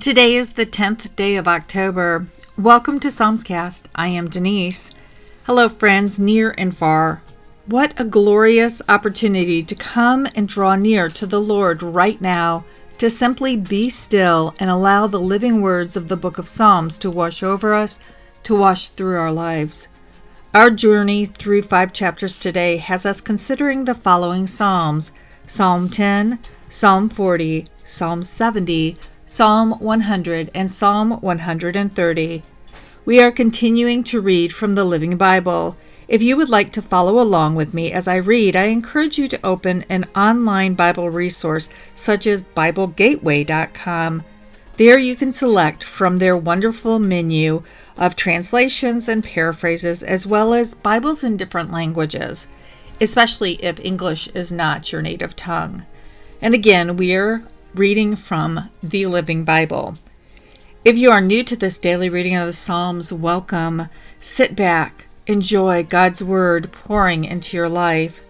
Today is the 10th day of October. Welcome to Psalmscast. I am Denice. Hello, friends near and far. What a glorious opportunity to come and draw near to the Lord right now, to simply be still and allow the living words of the book of Psalms to wash over us, to wash through our lives. Our journey through five chapters today has us considering the following Psalms Psalm 10, Psalm 40, Psalm 70, Psalm 100, and Psalm 130. We are continuing to read from the Living Bible. If you would like to follow along with me as I read, I encourage you to open an online Bible resource such as BibleGateway.com. There you can select from their wonderful menu of translations and paraphrases, as well as Bibles in different languages, especially if English is not your native tongue. And again, we are reading from the Living Bible. If you are new to this daily reading of the Psalms, welcome. Sit back, enjoy God's Word pouring into your life.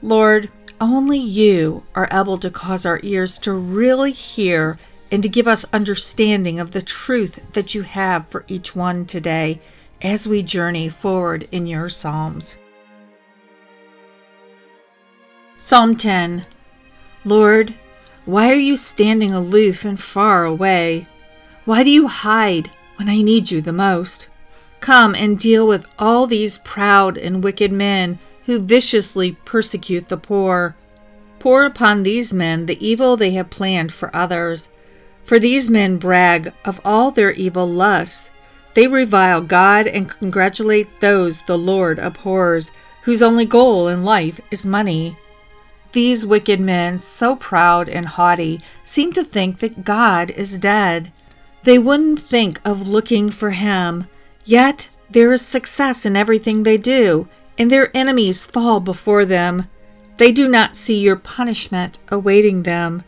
Lord, only you are able to cause our ears to really hear and to give us understanding of the truth that you have for each one today as we journey forward in your Psalms. Psalm 10 Lord, why are you standing aloof and far away? Why do you hide when I need you the most? Come and deal with all these proud and wicked men who viciously persecute the poor. Pour upon these men the evil they have planned for others for these men brag of all their evil lusts. They revile God and congratulate those the Lord abhors, whose only goal in life is money. These wicked men, so proud and haughty, seem to think that God is dead. They wouldn't think of looking for him, yet there is success in everything they do, and their enemies fall before them. They do not see your punishment awaiting them.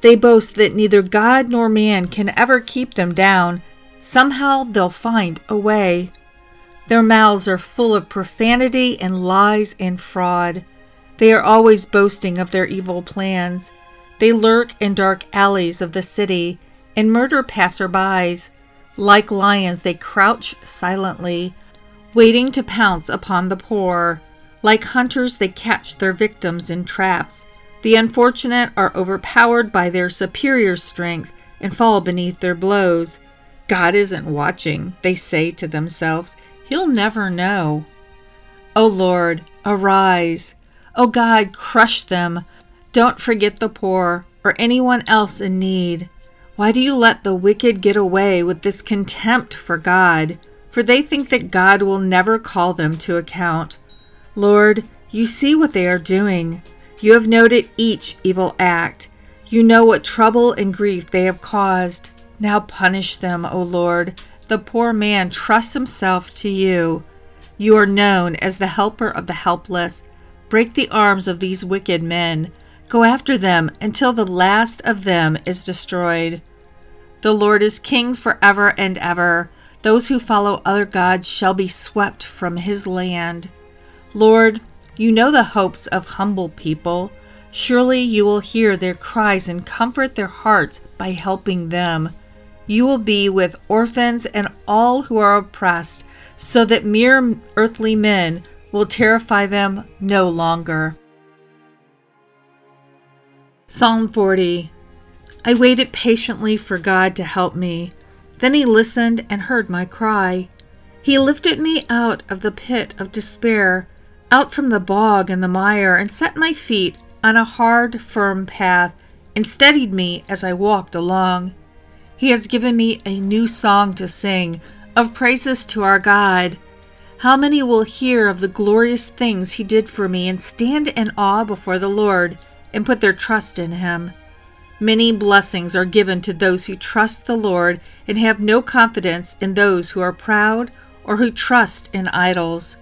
They boast that neither God nor man can ever keep them down. Somehow they'll find a way. Their mouths are full of profanity and lies and fraud. They are always boasting of their evil plans. They lurk in dark alleys of the city and murder passerbys. Like lions, they crouch silently, waiting to pounce upon the poor. Like hunters, they catch their victims in traps. The unfortunate are overpowered by their superior strength and fall beneath their blows. God isn't watching, they say to themselves. He'll never know. O Lord, arise. O God, crush them. Don't forget the poor or anyone else in need. Why do you let the wicked get away with this contempt for God? For they think that God will never call them to account. Lord, you see what they are doing. You have noted each evil act. You know what trouble and grief they have caused. Now punish them, O Lord. The poor man trusts himself to you. You are known as the helper of the helpless. Break the arms of these wicked men. Go after them until the last of them is destroyed. The Lord is king forever and ever. Those who follow other gods shall be swept from his land. Lord, you know the hopes of humble people. Surely you will hear their cries and comfort their hearts by helping them. You will be with orphans and all who are oppressed, so that mere earthly men will terrify them no longer. Psalm 40 I waited patiently for God to help me. Then he listened and heard my cry. He lifted me out of the pit of despair out from the bog and the mire, and set my feet on a hard, firm path, and steadied me as I walked along. He has given me a new song to sing of praises to our God. How many will hear of the glorious things He did for me and stand in awe before the Lord and put their trust in Him? Many blessings are given to those who trust the Lord and have no confidence in those who are proud or who trust in idols.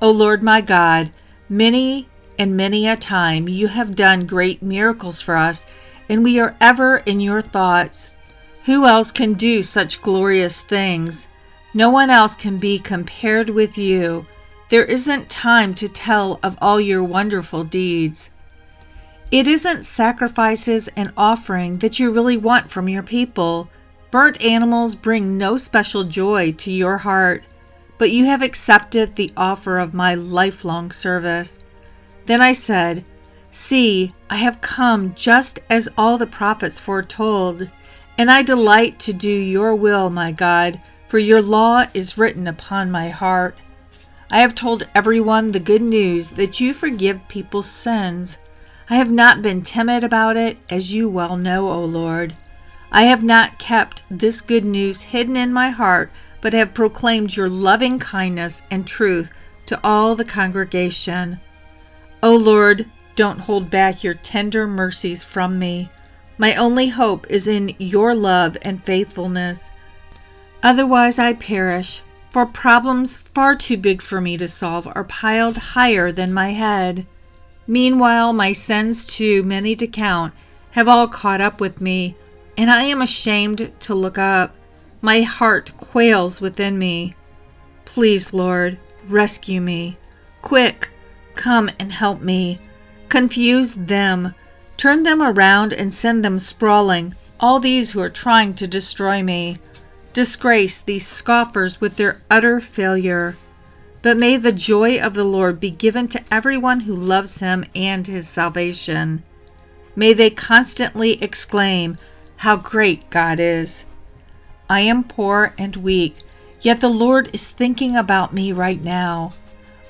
O Lord my God, many and many a time you have done great miracles for us, and we are ever in your thoughts. Who else can do such glorious things? No one else can be compared with you. There isn't time to tell of all your wonderful deeds. It isn't sacrifices and offering that you really want from your people. Burnt animals bring no special joy to your heart, but you have accepted the offer of my lifelong service. Then I said, See, I have come just as all the prophets foretold, and I delight to do your will, my God, for your law is written upon my heart. I have told everyone the good news that you forgive people's sins. I have not been timid about it, as you well know, O Lord. I have not kept this good news hidden in my heart, but have proclaimed your loving kindness and truth to all the congregation. O Lord, don't hold back your tender mercies from me. My only hope is in your love and faithfulness. Otherwise, I perish, for problems far too big for me to solve are piled higher than my head. Meanwhile, my sins, too many to count, have all caught up with me and I am ashamed to look up. My heart quails within me. Please, Lord, rescue me. Quick, come and help me. Confuse them. Turn them around and send them sprawling, all these who are trying to destroy me. Disgrace these scoffers with their utter failure. But may the joy of the Lord be given to everyone who loves him and his salvation. May they constantly exclaim, how great God is. I am poor and weak, yet the Lord is thinking about me right now.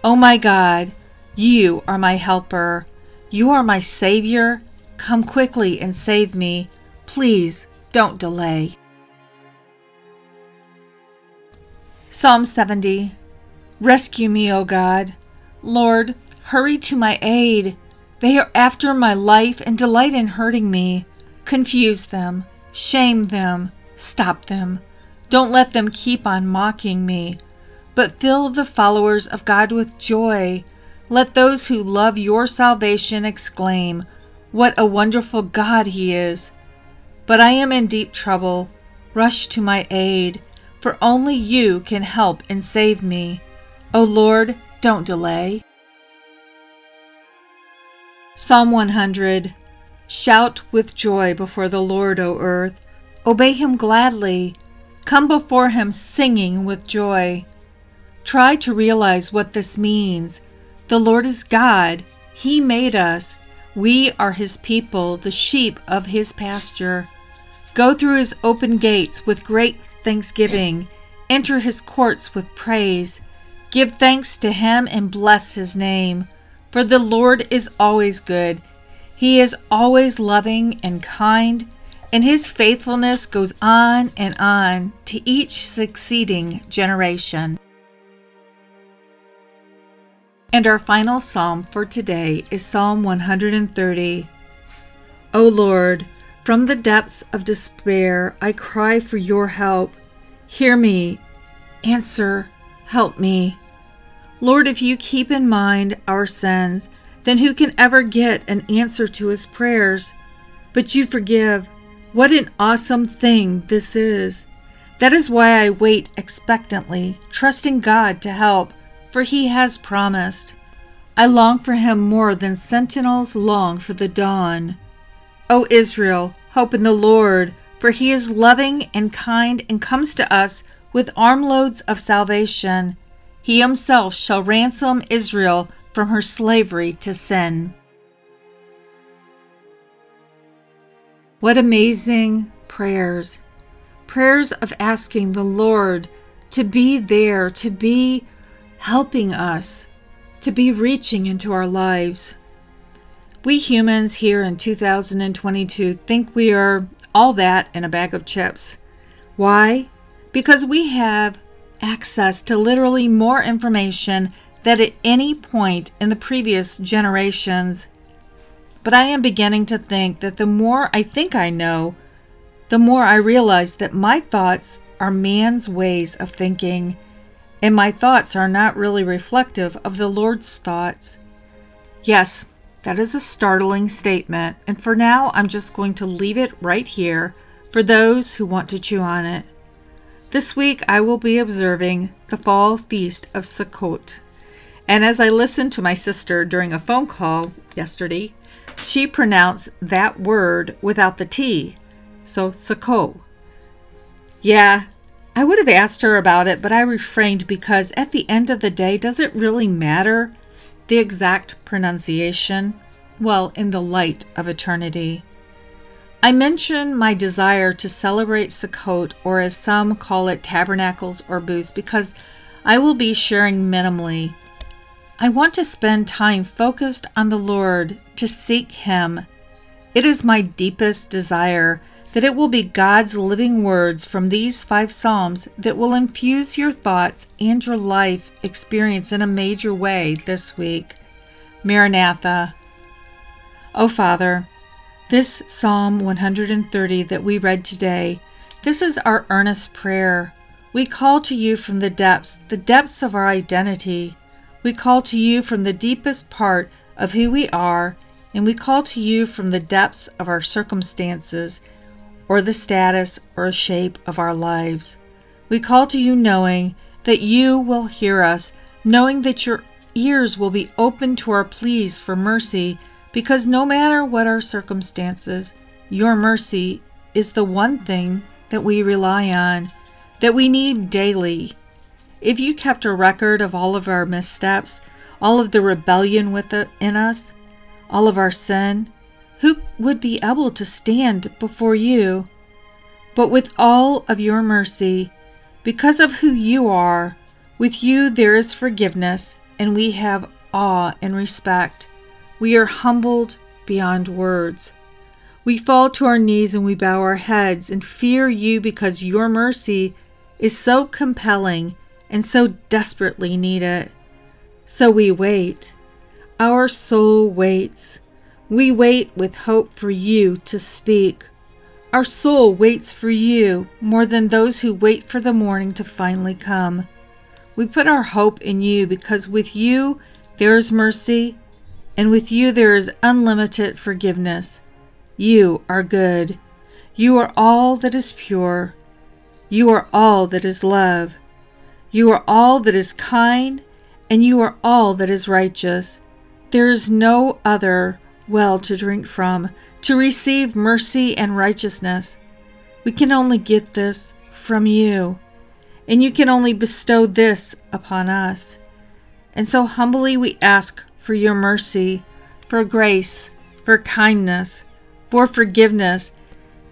Oh my God, you are my helper. You are my Savior. Come quickly and save me. Please don't delay. Psalm 70 Rescue me, O God. Lord, hurry to my aid. They are after my life and delight in hurting me. Confuse them, shame them, stop them. Don't let them keep on mocking me, but fill the followers of God with joy. Let those who love your salvation exclaim, What a wonderful God He is! But I am in deep trouble. Rush to my aid, for only you can help and save me. O Lord, don't delay. Psalm 100 Shout with joy before the Lord, O earth. Obey him gladly. Come before him singing with joy. Try to realize what this means. The Lord is God. He made us. We are his people, the sheep of his pasture. Go through his open gates with great thanksgiving. Enter his courts with praise. Give thanks to him and bless his name. For the Lord is always good he is always loving and kind, and his faithfulness goes on and on to each succeeding generation. And our final psalm for today is Psalm 130. O Lord, from the depths of despair I cry for your help. Hear me, answer, help me. Lord, if you keep in mind our sins, then who can ever get an answer to his prayers? But you forgive. What an awesome thing this is. That is why I wait expectantly, trusting God to help, for he has promised. I long for him more than sentinels long for the dawn. O Israel, hope in the Lord, for he is loving and kind and comes to us with armloads of salvation. He himself shall ransom Israel from her slavery to sin. What amazing prayers! Prayers of asking the Lord to be there, to be helping us, to be reaching into our lives. We humans here in 2022 think we are all that in a bag of chips. Why? Because we have access to literally more information than at any point in the previous generations. But I am beginning to think that the more I think I know, the more I realize that my thoughts are man's ways of thinking, and my thoughts are not really reflective of the Lord's thoughts. Yes, that is a startling statement, and for now I'm just going to leave it right here for those who want to chew on it. This week I will be observing the fall feast of Sukkot. And as I listened to my sister during a phone call yesterday, she pronounced that word without the T, so Sako. Yeah, I would have asked her about it, but I refrained because at the end of the day, does it really matter the exact pronunciation? Well, in the light of eternity. I mention my desire to celebrate Sukkot, or as some call it, tabernacles or booths, because I will be sharing minimally. I want to spend time focused on the Lord to seek Him. It is my deepest desire that it will be God's living words from these five Psalms that will infuse your thoughts and your life experience in a major way this week. Maranatha. O oh, Father, this Psalm 130 that we read today, this is our earnest prayer. We call to you from the depths, the depths of our identity. We call to you from the deepest part of who we are, and we call to you from the depths of our circumstances or the status or shape of our lives. We call to you knowing that you will hear us, knowing that your ears will be open to our pleas for mercy, because no matter what our circumstances, your mercy is the one thing that we rely on, that we need daily. If you kept a record of all of our missteps, all of the rebellion within us, all of our sin, who would be able to stand before you? But with all of your mercy, because of who you are, with you there is forgiveness, and we have awe and respect. We are humbled beyond words. We fall to our knees and we bow our heads and fear you because your mercy is so compelling and so desperately needed. So we wait. Our soul waits. We wait with hope for you to speak. Our soul waits for you more than those who wait for the morning to finally come. We put our hope in you because with you there is mercy, and with you there is unlimited forgiveness. You are good. You are all that is pure. You are all that is love. You are all that is kind, and you are all that is righteous. There is no other well to drink from, to receive mercy and righteousness. We can only get this from you, and you can only bestow this upon us. And so humbly we ask for your mercy, for grace, for kindness, for forgiveness,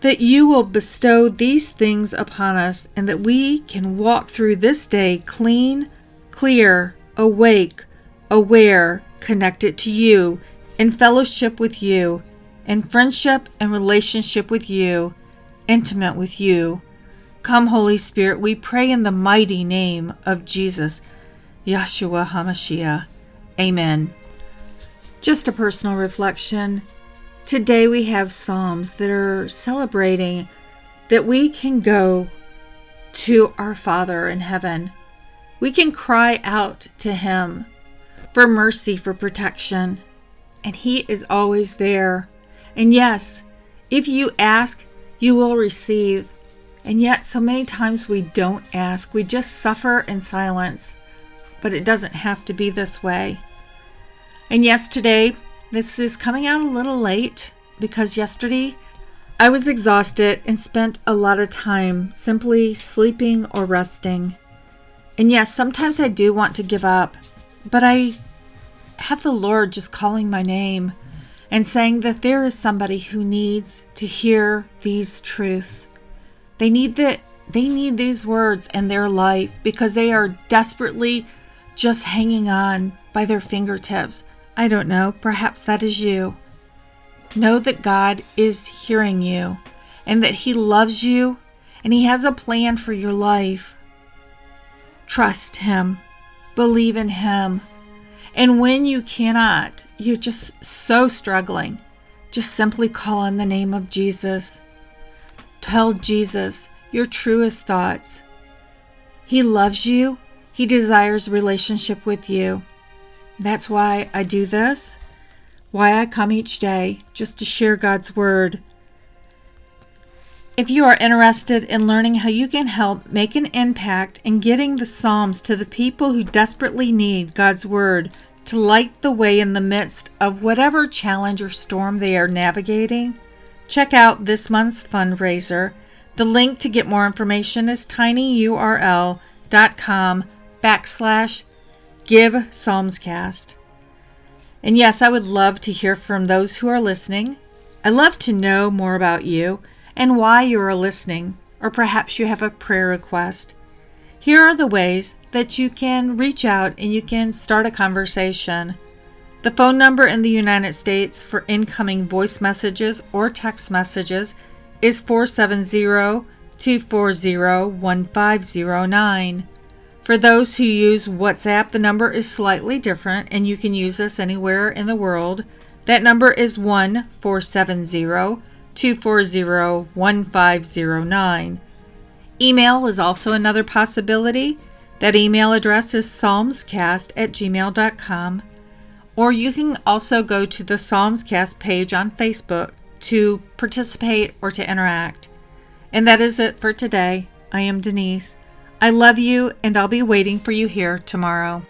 that you will bestow these things upon us, and that we can walk through this day clean, clear, awake, aware, connected to you in fellowship with you, in friendship and relationship with you, intimate with you. Come, Holy Spirit, we pray in the mighty name of Jesus, Yeshua HaMashiach. Amen. Just a personal reflection. Today we have Psalms that are celebrating that we can go to our Father in heaven. We can cry out to Him for mercy, for protection and He is always there. And yes, if you ask, you will receive. And yet, so many times we don't ask, we just suffer in silence. But it doesn't have to be this way. And yes, today, this is coming out a little late because yesterday I was exhausted and spent a lot of time simply sleeping or resting. And yes, sometimes I do want to give up, but I have the Lord just calling my name and saying that there is somebody who needs to hear these truths. They need that they need these words in their life because they are desperately just hanging on by their fingertips. I don't know, perhaps that is you. Know that God is hearing you and that He loves you and He has a plan for your life. Trust Him, believe in Him, and when you cannot, you're just so struggling, just simply call on the name of Jesus. Tell Jesus your truest thoughts. He loves you, He desires relationship with you. That's why I do this, why I come each day, just to share God's Word. If you are interested in learning how you can help make an impact in getting the Psalms to the people who desperately need God's Word to light the way in the midst of whatever challenge or storm they are navigating, check out this month's fundraiser. The link to get more information is tinyurl.com backslash give psalmscast. And yes, I would love to hear from those who are listening. I love to know more about you and why you are listening, or perhaps you have a prayer request. Here are the ways that you can reach out and you can start a conversation. The phone number in the United States for incoming voice messages or text messages is 470 240 1509. For those who use WhatsApp, the number is slightly different and you can use this anywhere in the world. That number is 1 470 240 1509. Email is also another possibility. That email address is psalmscast at gmail.com. Or you can also go to the Psalmscast page on Facebook to participate or to interact. And that is it for today. I am Denice. I love you, and I'll be waiting for you here tomorrow.